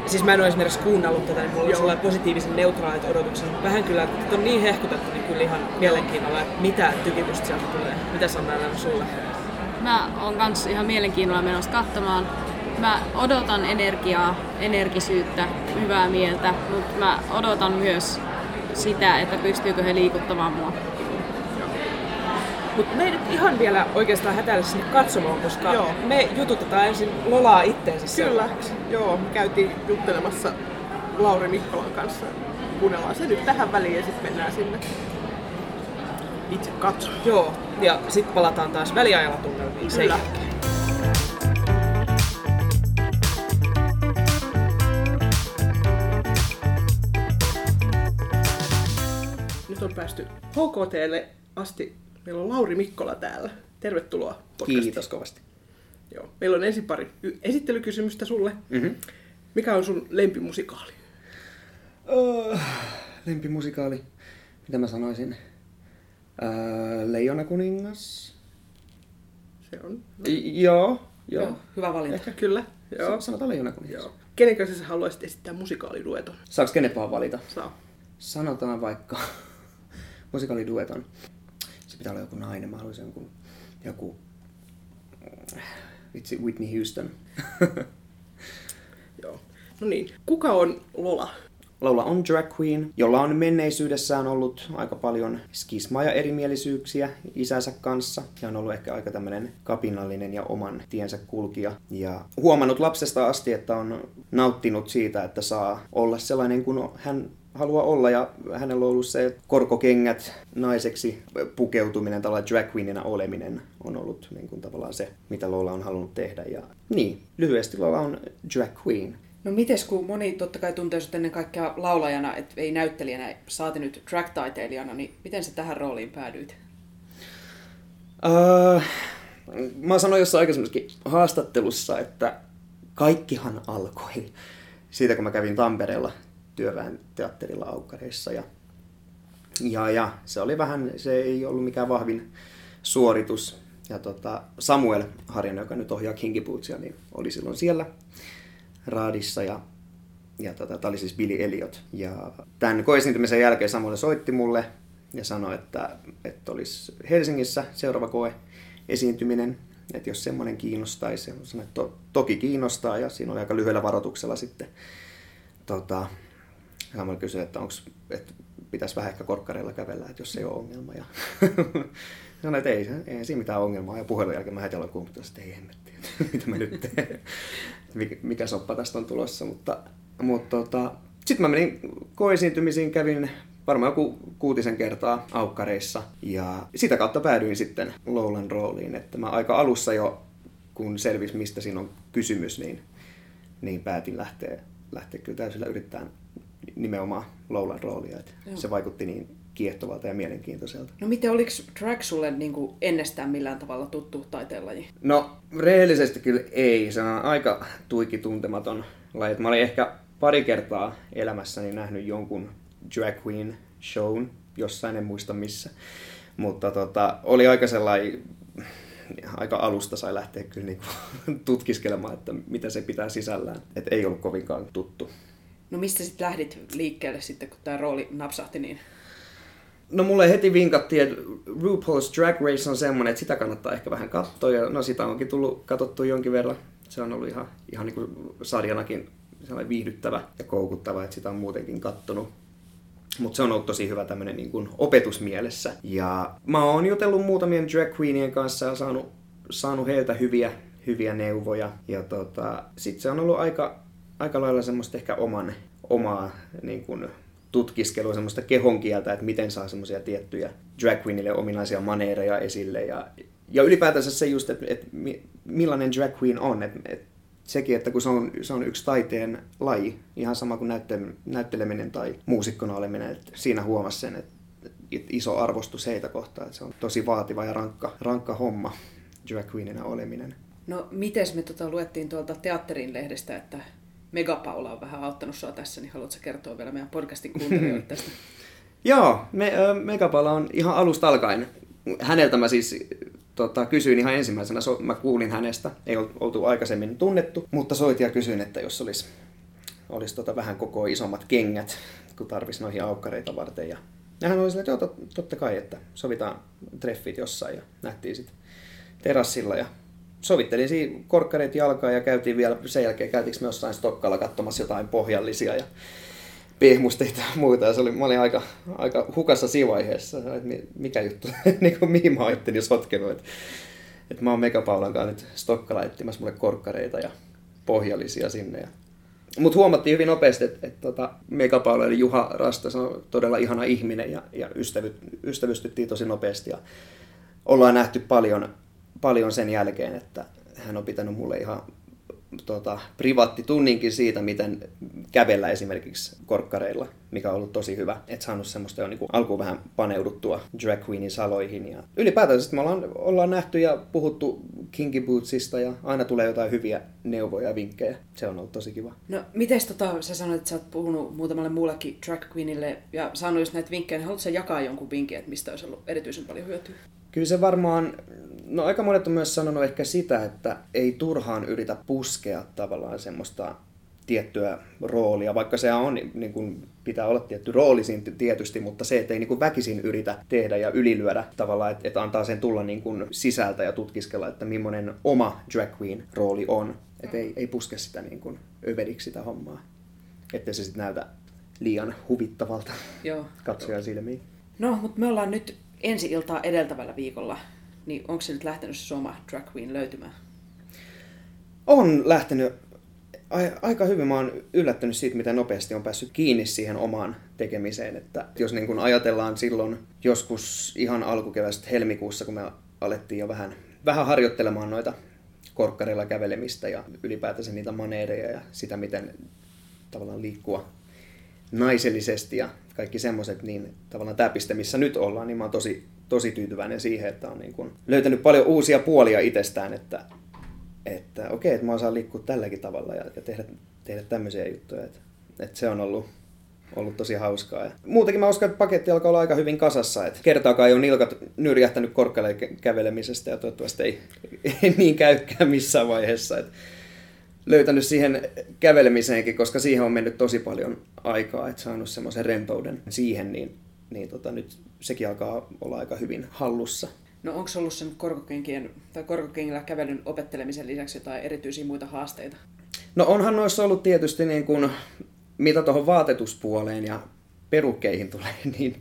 [SPEAKER 3] siis mä en ole esimerkiksi kuunnellut tätä, niin mulla on sellainen positiivisen neutraalit odotukset. mutta Vähän kyllä, että tätä on niin hehkutettu, niin kyllä ihan mielenkiinnolla, että mitä tykitystä sieltä tulee. Mitä Sanna on sulle?
[SPEAKER 5] Mä oon kans ihan mielenkiinnolla menossa katsomaan. Mä odotan energiaa, energisyyttä, hyvää mieltä, mutta mä odotan myös sitä, että pystyykö he liikuttamaan mua.
[SPEAKER 3] Mutta me ei nyt ihan vielä oikeastaan hätäillä sinne katsomaan, koska
[SPEAKER 4] Joo.
[SPEAKER 3] me jututetaan ensin Lolaa itteensä
[SPEAKER 4] Kyllä, joo, me käytiin juttelemassa Lauri Mikkolan kanssa. Kuunnellaan se nyt tähän väliin ja sitten mennään sinne itse katsomaan.
[SPEAKER 3] Joo, ja sitten palataan taas väliajalla tunnelmiin sen
[SPEAKER 4] Kyllä.
[SPEAKER 3] jälkeen.
[SPEAKER 4] Päästy HKTlle asti. Meillä on Lauri Mikkola täällä. Tervetuloa podcastiin.
[SPEAKER 6] Kiitos kovasti.
[SPEAKER 4] Joo. Meillä on ensin pari esittelykysymystä sulle.
[SPEAKER 6] Mm-hmm.
[SPEAKER 4] Mikä on sun lempimusikaali?
[SPEAKER 6] Uh, lempimusikaali. Mitä mä sanoisin? Uh, Leijona kuningas.
[SPEAKER 4] Se on.
[SPEAKER 6] I- joo, joo.
[SPEAKER 3] Joo, hyvä valinta.
[SPEAKER 4] Ehkä kyllä. Joo.
[SPEAKER 6] Sanotaan Leijona kuningas.
[SPEAKER 4] Joo. Kenen kanssa sä haluaisit esittää musikaalidueton?
[SPEAKER 6] Saaks kenet vaan valita?
[SPEAKER 4] Saa.
[SPEAKER 6] Sanotaan vaikka musikaalidueton. Se pitää olla joku nainen. Mä haluaisin joku, joku äh, vitsi Whitney Houston. [laughs]
[SPEAKER 4] Joo. No niin. Kuka on Lola?
[SPEAKER 6] Laula on drag queen, jolla on menneisyydessään ollut aika paljon skismaa ja erimielisyyksiä isänsä kanssa. Ja on ollut ehkä aika tämmöinen kapinallinen ja oman tiensä kulkija. Ja huomannut lapsesta asti, että on nauttinut siitä, että saa olla sellainen kuin hän haluaa olla ja hänellä on ollut se korkokengät naiseksi pukeutuminen, tällainen drag queenina oleminen on ollut niin kuin tavallaan se, mitä Lola on halunnut tehdä. Ja niin, lyhyesti Lola on drag queen.
[SPEAKER 3] No mites, kun moni totta kai tuntee sut ennen kaikkea laulajana, et ei näyttelijänä, saati nyt drag-taiteilijana, niin miten sä tähän rooliin päädyit?
[SPEAKER 6] Öö, mä sanoin jossain aikaisemmassakin haastattelussa, että kaikkihan alkoi siitä, kun mä kävin Tampereella työväen teatterilla aukkareissa. Ja, ja, ja se oli vähän, se ei ollut mikään vahvin suoritus. Ja tota, Samuel Harjan, joka nyt ohjaa Kinky Bootsia, niin oli silloin siellä raadissa ja ja tota, tämä oli siis Billy Elliot. Ja tämän koesiintymisen jälkeen Samuel soitti mulle ja sanoi, että, että olisi Helsingissä seuraava koe esiintyminen, että jos semmoinen kiinnostaisi. Sanoin, että to, toki kiinnostaa ja siinä oli aika lyhyellä varoituksella sitten. Tota, Samuel kysyi, että, onks, että pitäisi vähän ehkä korkkareilla kävellä, että jos ei ole ongelma. Ja [laughs] sanoin, että ei, ei siinä mitään ongelmaa. Ja puhelun jälkeen mä heti aloin kuunnella, että ei hemmetti, [laughs] mitä mä nyt teen. Mikä soppa tästä on tulossa. Mutta, mutta tota, sitten mä menin koesiintymisiin, kävin varmaan joku kuutisen kertaa aukkareissa. Ja sitä kautta päädyin sitten Lowland rooliin. Että mä aika alussa jo kun selvisi, mistä siinä on kysymys, niin, niin päätin lähteä, lähteä kyllä täysillä yrittämään nimenomaan Lowland roolia. Että se vaikutti niin kiehtovalta ja mielenkiintoiselta.
[SPEAKER 3] No miten, oliko drag sulle niin kuin ennestään millään tavalla tuttu taiteenlaji?
[SPEAKER 6] No rehellisesti kyllä ei. Se on aika tuiki tuntematon laji. Mä olin ehkä pari kertaa elämässäni nähnyt jonkun drag queen shown, jossain en muista missä. Mutta tota, oli aika sellainen, aika alusta sai lähteä kyllä niin kuin [laughs] tutkiskelemaan, että mitä se pitää sisällään. Et ei ollut kovinkaan tuttu.
[SPEAKER 3] No mistä sitten lähdit liikkeelle sitten, kun tämä rooli napsahti niin?
[SPEAKER 6] No mulle heti vinkattiin, että RuPaul's Drag Race on semmoinen, että sitä kannattaa ehkä vähän katsoa. Ja no sitä onkin tullut katsottua jonkin verran. Se on ollut ihan, ihan niin kuin sarjanakin sellainen viihdyttävä ja koukuttava, että sitä on muutenkin kattonut. Mutta se on ollut tosi hyvä tämmöinen niin kuin opetusmielessä. Ja mä oon jutellut muutamien drag queenien kanssa ja saanut, saanut heiltä hyviä, hyviä neuvoja. Ja tota, sit se on ollut aika, aika lailla semmoista ehkä oman, omaa niin kuin tutkiskelua, semmoista kehonkieltä, että miten saa semmoisia tiettyjä drag queenille ominaisia maneereja esille. Ja, ja ylipäätänsä se just, että, että millainen drag queen on. Että, että sekin, että kun se on, se on yksi taiteen laji, ihan sama kuin näytte, näytteleminen tai muusikkona oleminen, että siinä huomasi sen, että iso arvostus heitä kohtaan, että se on tosi vaativa ja rankka, rankka homma drag queenina oleminen.
[SPEAKER 3] No miten me tota, luettiin tuolta teatterin lehdestä, että Megapaula on vähän auttanut sua tässä, niin haluatko kertoa vielä meidän podcastin kuuntelijoille tästä? [laughs]
[SPEAKER 6] Joo, me, äh, Megapaula on ihan alusta alkaen. Häneltä mä siis tota, kysyin ihan ensimmäisenä, so, mä kuulin hänestä, ei oltu aikaisemmin tunnettu, mutta soitin ja kysyin, että jos olisi, olisi tota vähän koko isommat kengät, kun tarvisi noihin aukkareita varten. Ja, ja hän oli sille, että joo, totta kai, että sovitaan treffit jossain ja nähtiin sitten terassilla ja sovittelin siinä korkkareet jalkaan ja käytiin vielä sen jälkeen, käytiinkö me jossain Stokkalla katsomassa jotain pohjallisia ja pehmusteita ja muuta. Ja se oli, mä olin aika, aika hukassa siinä vaiheessa, että mikä juttu, [laughs] niin kuin mihin mä oon sotkenut. Että, että mä oon Megapaulan kanssa nyt Stokkalla etsimässä mulle korkkareita ja pohjallisia sinne. Ja... Mutta huomattiin hyvin nopeasti, että, että tota, Megapaula eli Juha Rasta, se on todella ihana ihminen ja, ja ystävy, ystävystyttiin tosi nopeasti. Ja ollaan nähty paljon, paljon sen jälkeen, että hän on pitänyt mulle ihan tota, tunninkin siitä, miten kävellä esimerkiksi korkkareilla, mikä on ollut tosi hyvä. Et saanut semmoista jo niin alkuun vähän paneuduttua drag queenin saloihin. Ja ylipäätään me ollaan, ollaan nähty ja puhuttu Kinky Bootsista ja aina tulee jotain hyviä neuvoja ja vinkkejä. Se on ollut tosi kiva.
[SPEAKER 3] No, miten tota, sä sanoit, että sä oot puhunut muutamalle muullekin drag queenille ja saanut just näitä vinkkejä, niin haluatko jakaa jonkun vinkin, että mistä olisi ollut erityisen paljon hyötyä?
[SPEAKER 6] Kyllä se varmaan, no aika monet on myös sanonut ehkä sitä, että ei turhaan yritä puskea tavallaan semmoista tiettyä roolia, vaikka se on, niin kuin, pitää olla tietty rooli siinä tietysti, mutta se, että ei niin kuin väkisin yritä tehdä ja ylilyödä tavallaan, että, että antaa sen tulla niin kuin sisältä ja tutkiskella, että millainen oma drag queen rooli on. Että ei, ei puske sitä niin kuin överiksi sitä hommaa, ettei se sitten näytä liian huvittavalta
[SPEAKER 3] Joo.
[SPEAKER 6] katsojan silmiin.
[SPEAKER 3] No, mutta me ollaan nyt ensi iltaa edeltävällä viikolla, niin onko se nyt lähtenyt se oma drag queen löytymään?
[SPEAKER 6] On lähtenyt aika hyvin. Mä oon yllättynyt siitä, miten nopeasti on päässyt kiinni siihen omaan tekemiseen. Että jos niin kun ajatellaan silloin joskus ihan alkukevästä helmikuussa, kun me alettiin jo vähän, vähän harjoittelemaan noita korkkarilla kävelemistä ja ylipäätänsä niitä maneereja ja sitä, miten tavallaan liikkua naisellisesti ja kaikki semmoiset, niin tavallaan tämä piste, missä nyt ollaan, niin mä oon tosi, tosi tyytyväinen siihen, että on niin kuin löytänyt paljon uusia puolia itsestään, että, että okei, okay, että mä osaan liikkua tälläkin tavalla ja, ja tehdä, tehdä tämmöisiä juttuja, että, että se on ollut, ollut tosi hauskaa. Ja muutenkin mä uskon, että paketti alkaa olla aika hyvin kasassa, että kertaakaan ei ole nilkat nyrjähtänyt korkealle kävelemisestä ja toivottavasti ei, ei niin käykään missään vaiheessa. Että löytänyt siihen kävelemiseenkin, koska siihen on mennyt tosi paljon aikaa, että saanut semmoisen rentouden siihen, niin, niin tota, nyt sekin alkaa olla aika hyvin hallussa.
[SPEAKER 3] No onko ollut sen korkokenkien tai korkokengillä kävelyn opettelemisen lisäksi jotain erityisiä muita haasteita?
[SPEAKER 6] No onhan noissa ollut tietysti niin kuin, mitä tuohon vaatetuspuoleen ja perukkeihin tulee, [laughs] niin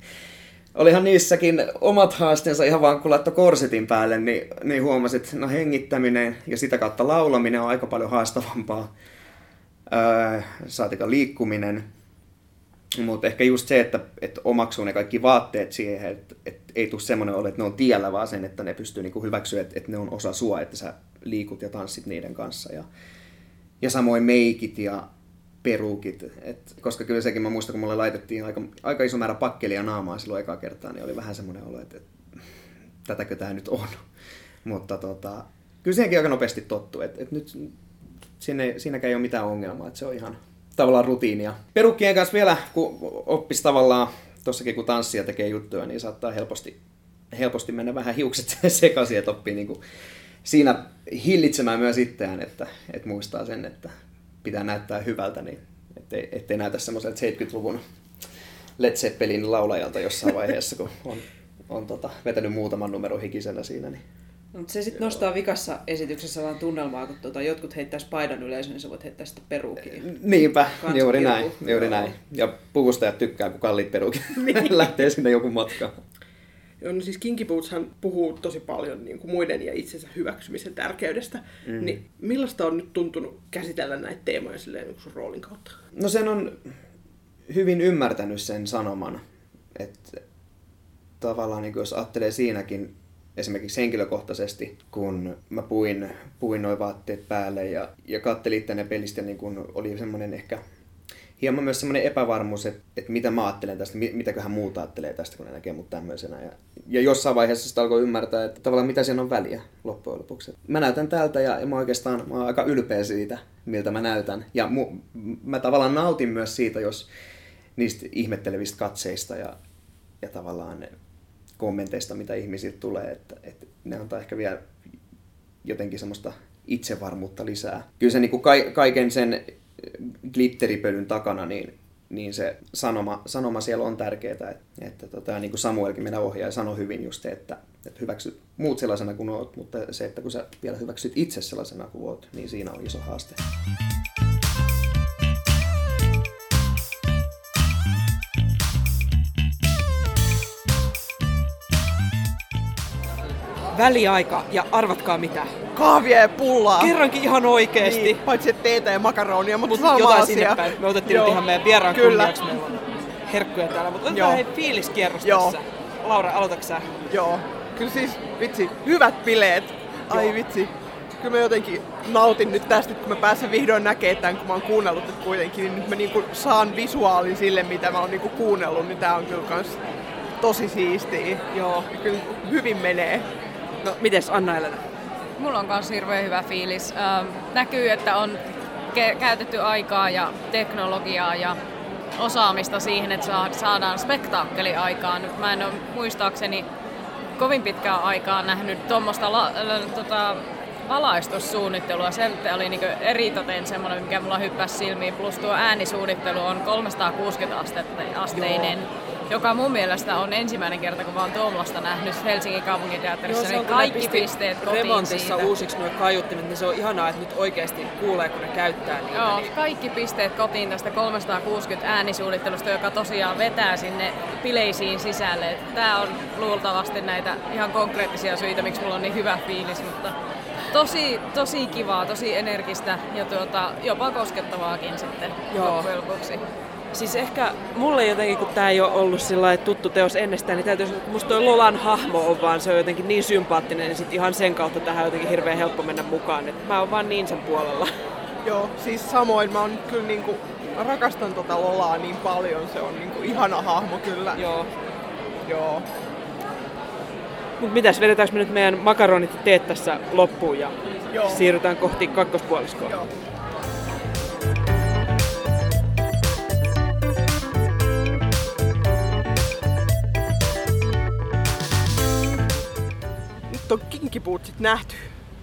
[SPEAKER 6] olihan niissäkin omat haasteensa ihan vaan kun laittoi korsetin päälle, niin, niin huomasit, että no hengittäminen ja sitä kautta laulaminen on aika paljon haastavampaa. Öö, saatika liikkuminen. Mutta ehkä just se, että, että omaksuu ne kaikki vaatteet siihen, että, että ei tule semmoinen ole, että ne on tiellä, vaan sen, että ne pystyy niinku hyväksyä, että, että ne on osa sua, että sä liikut ja tanssit niiden kanssa. Ja, ja samoin meikit ja perukit. Et, koska kyllä sekin mä muistan, kun mulle laitettiin aika, aika iso määrä pakkelia naamaa silloin ekaa kertaa, niin oli vähän semmoinen olo, että, että tätäkö tämä nyt on. [laughs] Mutta tota, kyllä siihenkin aika nopeasti tottu. Että, että nyt sinne, siinäkään ei ole mitään ongelmaa, että se on ihan tavallaan rutiinia. Perukkien kanssa vielä, kun oppisi tavallaan, tossakin kun tanssia tekee juttuja, niin saattaa helposti, helposti mennä vähän hiukset [laughs] sekaisin, että oppii niin kuin siinä hillitsemään myös itseään, että, että muistaa sen, että pitää näyttää hyvältä, niin ettei, ettei näytä semmoiselta 70-luvun Led Zeppelin laulajalta jossain vaiheessa, kun on, on tota, vetänyt muutaman numero hikisenä siinä. Niin.
[SPEAKER 3] No, mutta se sitten nostaa vikassa esityksessä vaan tunnelmaa, kun tuota, jotkut heittäisi paidan yleisön, niin sä voit heittää sitten peruukin.
[SPEAKER 6] Niinpä, juuri näin, juuri näin. Ja puvustajat tykkää, kun kalliit peruukin [laughs] niin. [laughs] lähtee sinne joku matka.
[SPEAKER 4] Joo, no siis Kinky Bootshan puhuu tosi paljon niin kuin muiden ja itsensä hyväksymisen tärkeydestä. Mm. Niin millaista on nyt tuntunut käsitellä näitä teemoja silleen niin sun roolin kautta?
[SPEAKER 6] No sen on hyvin ymmärtänyt sen sanoman, että tavallaan niin jos ajattelee siinäkin esimerkiksi henkilökohtaisesti, kun mä puin, puin noin vaatteet päälle ja, ja kattelin tänne pelistä, niin kun oli semmoinen ehkä hieman myös semmoinen epävarmuus, että, että mitä mä ajattelen tästä, mitäköhän muut ajattelee tästä, kun ne näkee mut tämmöisenä. Ja, ja jossain vaiheessa sitä alkoi ymmärtää, että tavallaan mitä siinä on väliä loppujen lopuksi. Mä näytän tältä ja, mä oikeastaan mä oon aika ylpeä siitä, miltä mä näytän. Ja mu, mä tavallaan nautin myös siitä, jos niistä ihmettelevistä katseista ja, ja tavallaan kommenteista, mitä ihmisiltä tulee, että, että ne antaa ehkä vielä jotenkin semmoista itsevarmuutta lisää. Kyllä se niin kuin kaiken sen glitteripölyn takana, niin, niin se sanoma, sanoma siellä on tärkeää. Että, että tota, niin kuin Samuelkin meidän ohjaaja sanoi hyvin just, että, että hyväksyt muut sellaisena kuin oot, mutta se, että kun sä vielä hyväksyt itse sellaisena kuin oot, niin siinä on iso haaste.
[SPEAKER 3] Väliaika ja arvatkaa mitä.
[SPEAKER 4] Kahvia ja pullaa.
[SPEAKER 3] Kerrankin ihan oikeesti.
[SPEAKER 4] Niin, paitsi että teetä ja makaronia, mutta
[SPEAKER 3] Mut jotain sinne päin. Me otettiin Joo. nyt ihan meidän vieraan
[SPEAKER 4] Kyllä.
[SPEAKER 3] kunniaksi. Meillä on herkkuja täällä, mutta otetaan hei fiiliskierros
[SPEAKER 4] Joo.
[SPEAKER 3] tässä. Laura, aloitatko sä?
[SPEAKER 4] Joo. Kyllä siis, vitsi, hyvät bileet. Ai
[SPEAKER 3] Joo.
[SPEAKER 4] vitsi. Kyllä mä jotenkin nautin nyt tästä, kun mä pääsen vihdoin näkemään tämän, kun mä oon kuunnellut että kuitenkin, niin nyt mä niinku saan visuaalin sille, mitä mä oon niinku kuunnellut, niin tää on kyllä kans tosi siistiä.
[SPEAKER 3] Joo.
[SPEAKER 4] Kyllä hyvin menee.
[SPEAKER 3] No, mites Anna-Elena?
[SPEAKER 5] Mulla on myös hirveän hyvä fiilis. Ähm, näkyy, että on ke- käytetty aikaa ja teknologiaa ja osaamista siihen, että saa- saadaan spektaakkeli aikaan. Nyt mä en ole muistaakseni kovin pitkään aikaa nähnyt tuommoista la- l- tota, valaistussuunnittelua. Se oli niinku eritoten semmoinen, mikä mulla hyppäsi silmiin. Plus tuo äänisuunnittelu on 360 astetta, asteinen. Joo joka mun mielestä on ensimmäinen kerta, kun mä oon tuommoista nähnyt Helsingin kaupunginteatterissa, niin kaikki pisteet kotiin
[SPEAKER 3] remontissa
[SPEAKER 5] siitä.
[SPEAKER 3] uusiksi nuo kaiuttimet, niin se on ihanaa, että nyt oikeasti kuulee, kun ne käyttää niitä.
[SPEAKER 5] Joo,
[SPEAKER 3] Niin
[SPEAKER 5] kaikki pisteet kotiin tästä 360 äänisuunnittelusta, joka tosiaan vetää sinne bileisiin sisälle. Tämä on luultavasti näitä ihan konkreettisia syitä, miksi mulla on niin hyvä fiilis, mutta tosi, tosi kivaa, tosi energistä ja tuota, jopa koskettavaakin sitten
[SPEAKER 3] Joo.
[SPEAKER 5] loppujen lopuksi.
[SPEAKER 3] Siis ehkä mulle jotenkin, kun tää ei ole ollut sillä tuttu teos ennestään, niin täytyy sanoa, että musta toi Lolan hahmo on vaan, se on jotenkin niin sympaattinen, niin sit ihan sen kautta tähän on jotenkin hirveän helppo mennä mukaan. Et mä oon vaan niin sen puolella.
[SPEAKER 4] Joo, siis samoin mä oon kyllä niinku, mä rakastan tota Lolaa niin paljon, se on niinku ihana hahmo kyllä.
[SPEAKER 3] Joo.
[SPEAKER 4] Joo.
[SPEAKER 3] Mut mitäs, vedetäänkö me nyt meidän makaronit ja teet tässä loppuun ja
[SPEAKER 4] Joo.
[SPEAKER 3] siirrytään kohti kakkospuoliskoa?
[SPEAKER 4] Joo. Nyt on kinkipuutsit nähty.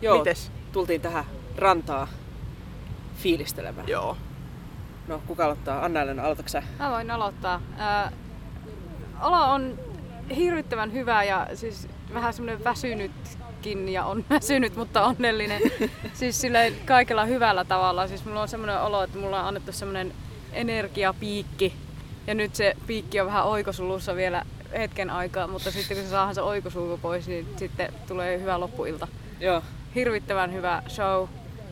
[SPEAKER 3] Joo,
[SPEAKER 4] Mites?
[SPEAKER 3] tultiin tähän rantaa fiilistelemään.
[SPEAKER 4] Joo.
[SPEAKER 3] No, kuka aloittaa? Anna-Elena, aloitatko sä?
[SPEAKER 5] Mä voin aloittaa. Ää, olo on hirvittävän hyvä ja siis vähän semmoinen väsynytkin ja on [laughs] väsynyt, mutta onnellinen. [laughs] siis silleen kaikella hyvällä tavalla. Siis mulla on semmoinen olo, että mulla on annettu semmoinen energiapiikki ja nyt se piikki on vähän oikosulussa vielä hetken aikaa, mutta sitten kun se saadaan se oikosulku pois, niin sitten tulee hyvä loppuilta.
[SPEAKER 3] Joo.
[SPEAKER 5] Hirvittävän hyvä show.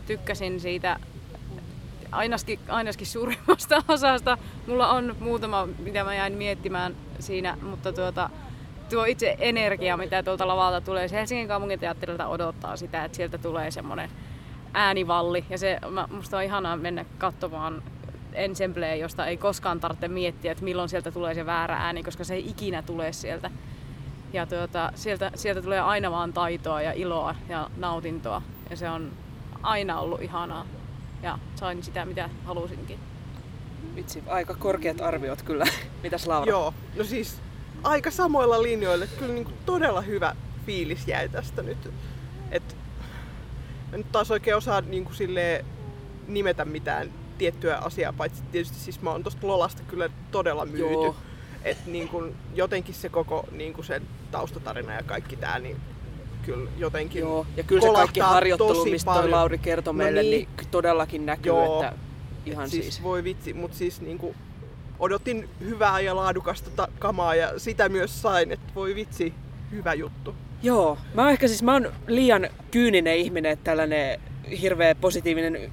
[SPEAKER 5] Tykkäsin siitä ainakin, ainakin suurimmasta [laughs] osasta. Mulla on muutama, mitä mä jäin miettimään siinä, mutta tuota, tuo itse energia, mitä tuolta lavalta tulee, se Helsingin kaupunginteatterilta odottaa sitä, että sieltä tulee semmoinen äänivalli. Ja se, mä, musta on ihanaa mennä katsomaan ensembleä, josta ei koskaan tarvitse miettiä, että milloin sieltä tulee se väärä ääni, koska se ei ikinä tule sieltä. Ja tuota, sieltä, sieltä tulee aina vaan taitoa ja iloa ja nautintoa. Ja se on aina ollut ihanaa. Ja sain sitä, mitä halusinkin.
[SPEAKER 3] Vitsi, aika korkeat arviot kyllä. [laughs] Mitäs Laura?
[SPEAKER 4] Joo, no siis aika samoilla linjoilla. Kyllä niin kuin todella hyvä fiilis jäi tästä nyt. Et, en nyt taas oikein osaa niin kuin silleen nimetä mitään tiettyä asiaa, paitsi tietysti siis mä oon tosta Lolasta kyllä todella myyty.
[SPEAKER 3] Joo.
[SPEAKER 4] Et niin kun jotenkin se koko niin kun sen taustatarina ja kaikki tää, niin kyllä jotenkin
[SPEAKER 3] Joo, ja kyllä se kaikki harjoittelu, mistä toi. Lauri kertoi
[SPEAKER 4] No
[SPEAKER 3] meille,
[SPEAKER 4] niin.
[SPEAKER 3] niin. niin todellakin näkyy,
[SPEAKER 4] Joo.
[SPEAKER 3] että ihan
[SPEAKER 4] siis,
[SPEAKER 3] siis.
[SPEAKER 4] voi vitsi, mutta siis niinku odotin hyvää ja laadukasta ta- kamaa ja sitä myös sain, että voi vitsi, hyvä juttu.
[SPEAKER 3] Joo, mä oon ehkä siis, mä oon liian kyyninen ihminen, että tällainen hirveä positiivinen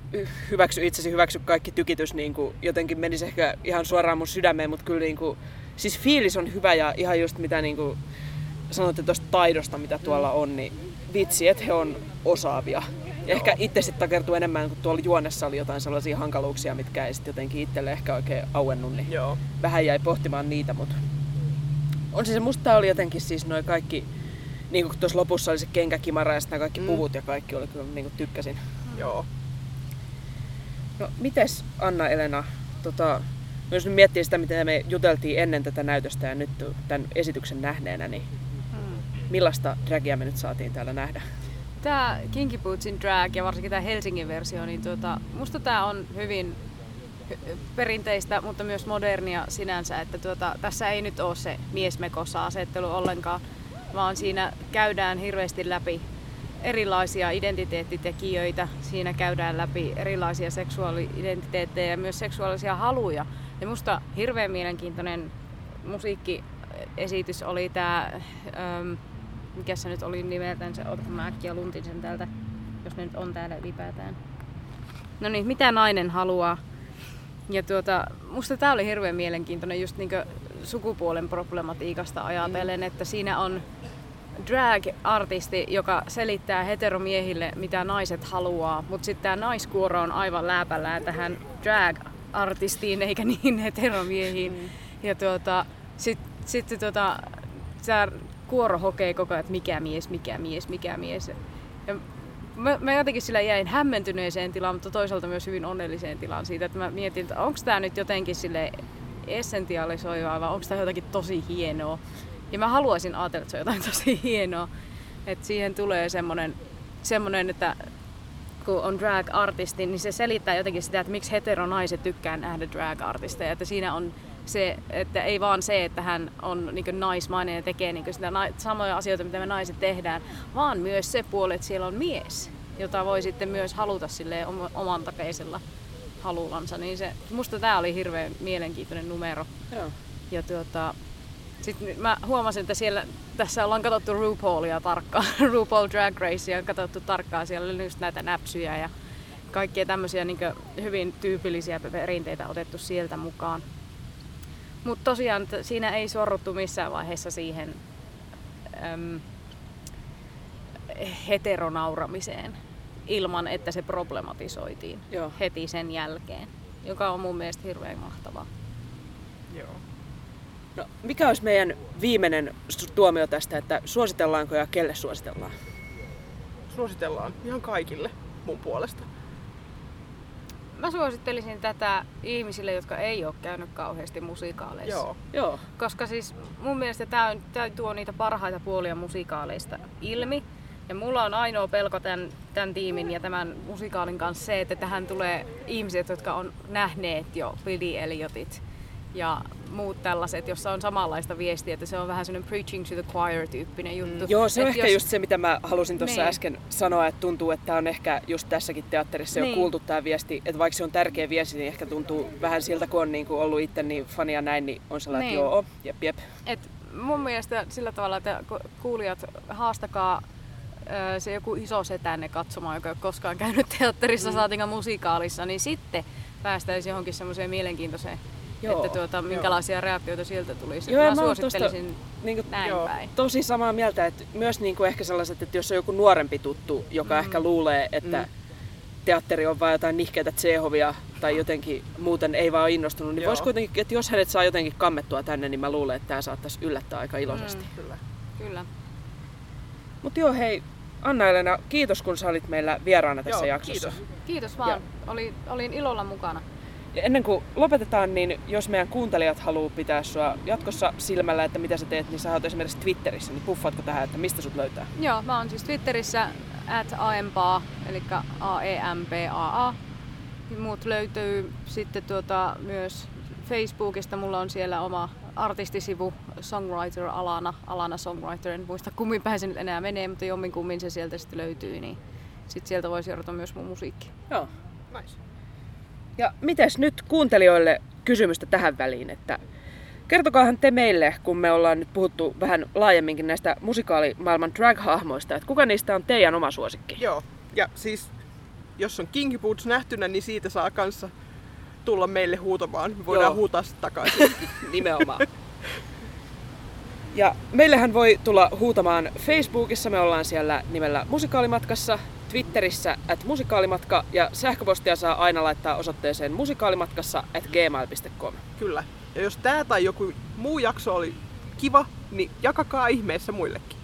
[SPEAKER 3] hyväksy itsesi, hyväksy kaikki tykitys niin kuin jotenkin menisi ehkä ihan suoraan mun sydämeen, mutta kyllä niin kuin, siis fiilis on hyvä ja ihan just mitä niin kuin sanoitte tuosta taidosta, mitä tuolla on, niin vitsi, että he on osaavia. Ja ehkä itse sitten takertuu enemmän, kun tuolla juonessa oli jotain sellaisia hankaluuksia, mitkä ei sitten jotenkin itselle ehkä oikein auennut, niin
[SPEAKER 4] Joo.
[SPEAKER 3] vähän jäi pohtimaan niitä, mutta on siis musta tää oli jotenkin siis noin kaikki, niin kuin tuossa lopussa oli se kenkäkimara ja sitten kaikki
[SPEAKER 4] Mm.
[SPEAKER 3] puvut ja kaikki oli kyllä niin kuin tykkäsin.
[SPEAKER 4] Joo.
[SPEAKER 3] No mites Anna Elena, tota, jos nyt miettii sitä, mitä me juteltiin ennen tätä näytöstä ja nyt tämän esityksen nähneenä, niin millaista dragia me nyt saatiin täällä nähdä?
[SPEAKER 5] Tämä Kinky Bootsin drag ja varsinkin tämä Helsingin versio, niin tuota, musta tämä on hyvin hy- perinteistä, mutta myös modernia sinänsä, että tuota, tässä ei nyt ole se miesmekossa asettelu ollenkaan, vaan siinä käydään hirveästi läpi erilaisia identiteettitekijöitä, siinä käydään läpi erilaisia seksuaali-identiteettejä ja myös seksuaalisia haluja. Ja musta hirveän mielenkiintoinen musiikkiesitys oli tämä, mikä se nyt oli nimeltään, se, mä äkkiä luntin sen täältä, jos ne nyt on täällä ylipäätään. No niin, mitä nainen haluaa? Ja tuota, musta tää oli hirveän mielenkiintoinen just niinku sukupuolen problematiikasta ajatellen, mm. että siinä on drag-artisti, joka selittää heteromiehille, mitä naiset haluaa, mutta sitten tämä naiskuoro on aivan lääpällään tähän drag-artistiin eikä niin heteromiehiin. Mm. Ja tuota, sitten sit, tuota, tämä kuoro hokee koko ajan, että mikä mies, mikä mies, mikä mies. Ja mä, mä jotenkin sillä jäin hämmentyneeseen tilaan, mutta toisaalta myös hyvin onnelliseen tilaan siitä, että mä mietin, että onko tämä nyt jotenkin sille essentialisoivaa vai onko tämä jotakin tosi hienoa. Ja mä haluaisin ajatella, että se on jotain tosi hienoa. Että siihen tulee semmonen, semmonen että kun on drag-artisti, niin se selittää jotenkin sitä, että miksi heteronaiset tykkää nähdä drag-artisteja. Että siinä on se, että ei vaan se, että hän on niin naismainen ja tekee niin sitä na- samoja asioita, mitä me naiset tehdään, vaan myös se puoli, että siellä on mies, jota voi sitten myös haluta silleen oma- oman takeisella halullansa. Niin se, musta tämä oli hirveän mielenkiintoinen numero.
[SPEAKER 3] Joo.
[SPEAKER 5] Ja tuota, sitten mä huomasin, että siellä, tässä ollaan katsottu RuPaulia tarkkaan, [laughs] RuPaul Drag Racea katsottu tarkkaan, siellä oli just näitä näpsyjä ja kaikkia tämmöisiä niin hyvin tyypillisiä perinteitä otettu sieltä mukaan. Mutta tosiaan siinä ei sorruttu missään vaiheessa siihen äm, heteronauramiseen ilman, että se problematisoitiin
[SPEAKER 3] Joo.
[SPEAKER 5] heti sen jälkeen, joka on mun mielestä hirveän mahtavaa.
[SPEAKER 4] Joo.
[SPEAKER 3] No, mikä olisi meidän viimeinen tuomio tästä, että suositellaanko ja kelle suositellaan?
[SPEAKER 4] Suositellaan ihan kaikille mun puolesta.
[SPEAKER 5] Mä suosittelisin tätä ihmisille, jotka ei ole käynyt kauheasti musikaaleissa.
[SPEAKER 4] Joo.
[SPEAKER 3] Joo.
[SPEAKER 5] Koska siis mun mielestä tämä tuo niitä parhaita puolia musikaaleista ilmi. Ja mulla on ainoa pelko tämän, tämän tiimin ja tämän musikaalin kanssa se, että tähän tulee ihmiset, jotka on nähneet jo Billy Elliotit ja muut tällaiset, jossa on samanlaista viestiä, että se on vähän semmoinen preaching to the choir tyyppinen juttu.
[SPEAKER 3] Joo, se on
[SPEAKER 5] Et
[SPEAKER 3] ehkä
[SPEAKER 5] jos-
[SPEAKER 3] just se, mitä mä halusin tuossa
[SPEAKER 5] Niin.
[SPEAKER 3] äsken sanoa, että tuntuu, että on ehkä just tässäkin teatterissa jo
[SPEAKER 5] Niin.
[SPEAKER 3] kuultu tämä viesti, että vaikka se on tärkeä viesti, niin ehkä tuntuu vähän siltä, kun on niin kuin ollut itse niin fania näin, niin on sellainen,
[SPEAKER 5] Niin.
[SPEAKER 3] että joo, jep, jep.
[SPEAKER 5] Et mun mielestä sillä tavalla, että ku- kuulijat haastakaa se joku iso setänne katsomaan, joka ei ole koskaan käynyt teatterissa, mm. saatinkaan musikaalissa, niin sitten päästäisiin johonkin semmoiseen mielenkiintoiseen,
[SPEAKER 3] Joo,
[SPEAKER 5] että tuota, minkälaisia reaktioita sieltä tulisi.
[SPEAKER 3] Joo,
[SPEAKER 5] Joo, mä
[SPEAKER 3] mä
[SPEAKER 5] suosittelisin
[SPEAKER 3] tosta, niinku,
[SPEAKER 5] näin
[SPEAKER 3] joo,
[SPEAKER 5] päin.
[SPEAKER 3] tosi samaa mieltä, että myös niinku ehkä sellaiset, että jos on joku nuorempi tuttu, joka mm. ehkä luulee, että mm. teatteri on vain jotain nihkeitä Tsehovia tai jotenkin muuten ei vaan innostunut, niin
[SPEAKER 4] Joo.
[SPEAKER 3] voisi kuitenkin, että jos hänet saa jotenkin kammettua tänne, niin mä luulen, että tämä saattaisi yllättää aika iloisesti.
[SPEAKER 5] Mm.
[SPEAKER 4] Kyllä.
[SPEAKER 5] Kyllä.
[SPEAKER 3] Mutta joo, hei, Anna-Elena, kiitos kun sä olit meillä vieraana tässä
[SPEAKER 4] Joo,
[SPEAKER 3] jaksossa.
[SPEAKER 4] kiitos.
[SPEAKER 5] Kiitos vaan. Oli, olin ilolla mukana.
[SPEAKER 3] Ja ennen kuin lopetetaan, niin jos meidän kuuntelijat haluaa pitää sua jatkossa silmällä, että mitä sä teet, niin sä oot esimerkiksi Twitterissä, niin puffaatko tähän, että mistä sut löytää?
[SPEAKER 5] Joo, mä oon siis Twitterissä at aempaa, eli A-E-M-P-A-A. Muut löytyy sitten tuota, myös Facebookista. Mulla on siellä oma artistisivu songwriter Alana, Alana Songwriter. En muista kummin päin se nyt enää menee, mutta jommin kummin se sieltä sitten löytyy. Niin sitten sieltä voi seurata myös mun musiikki.
[SPEAKER 3] Joo.
[SPEAKER 4] Nice.
[SPEAKER 3] Ja mites nyt kuuntelijoille kysymystä tähän väliin, että kertokaahan te meille, kun me ollaan nyt puhuttu vähän laajemminkin näistä musikaalimaailman drag-hahmoista, että kuka niistä on teidän oma suosikki?
[SPEAKER 4] Joo, ja siis jos on Kinky Boots nähtynä, niin siitä saa kanssa tulla meille huutamaan. Me voidaan
[SPEAKER 3] Joo.
[SPEAKER 4] huutaa sitten takaisin. [laughs]
[SPEAKER 3] Nimenomaan. Ja meillähän voi tulla huutamaan Facebookissa, me ollaan siellä nimellä Musikaalimatkassa, Twitterissä at musikaalimatka ja sähköpostia saa aina laittaa osoitteeseen musikaalimatkassa at gmail.com.
[SPEAKER 4] Kyllä. Ja jos tämä tai joku muu jakso oli kiva, niin jakakaa ihmeessä muillekin.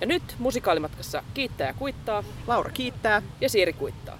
[SPEAKER 3] Ja nyt musikaalimatkassa kiittää ja kuittaa
[SPEAKER 4] Laura kiittää.
[SPEAKER 3] ja Siiri kuittaa.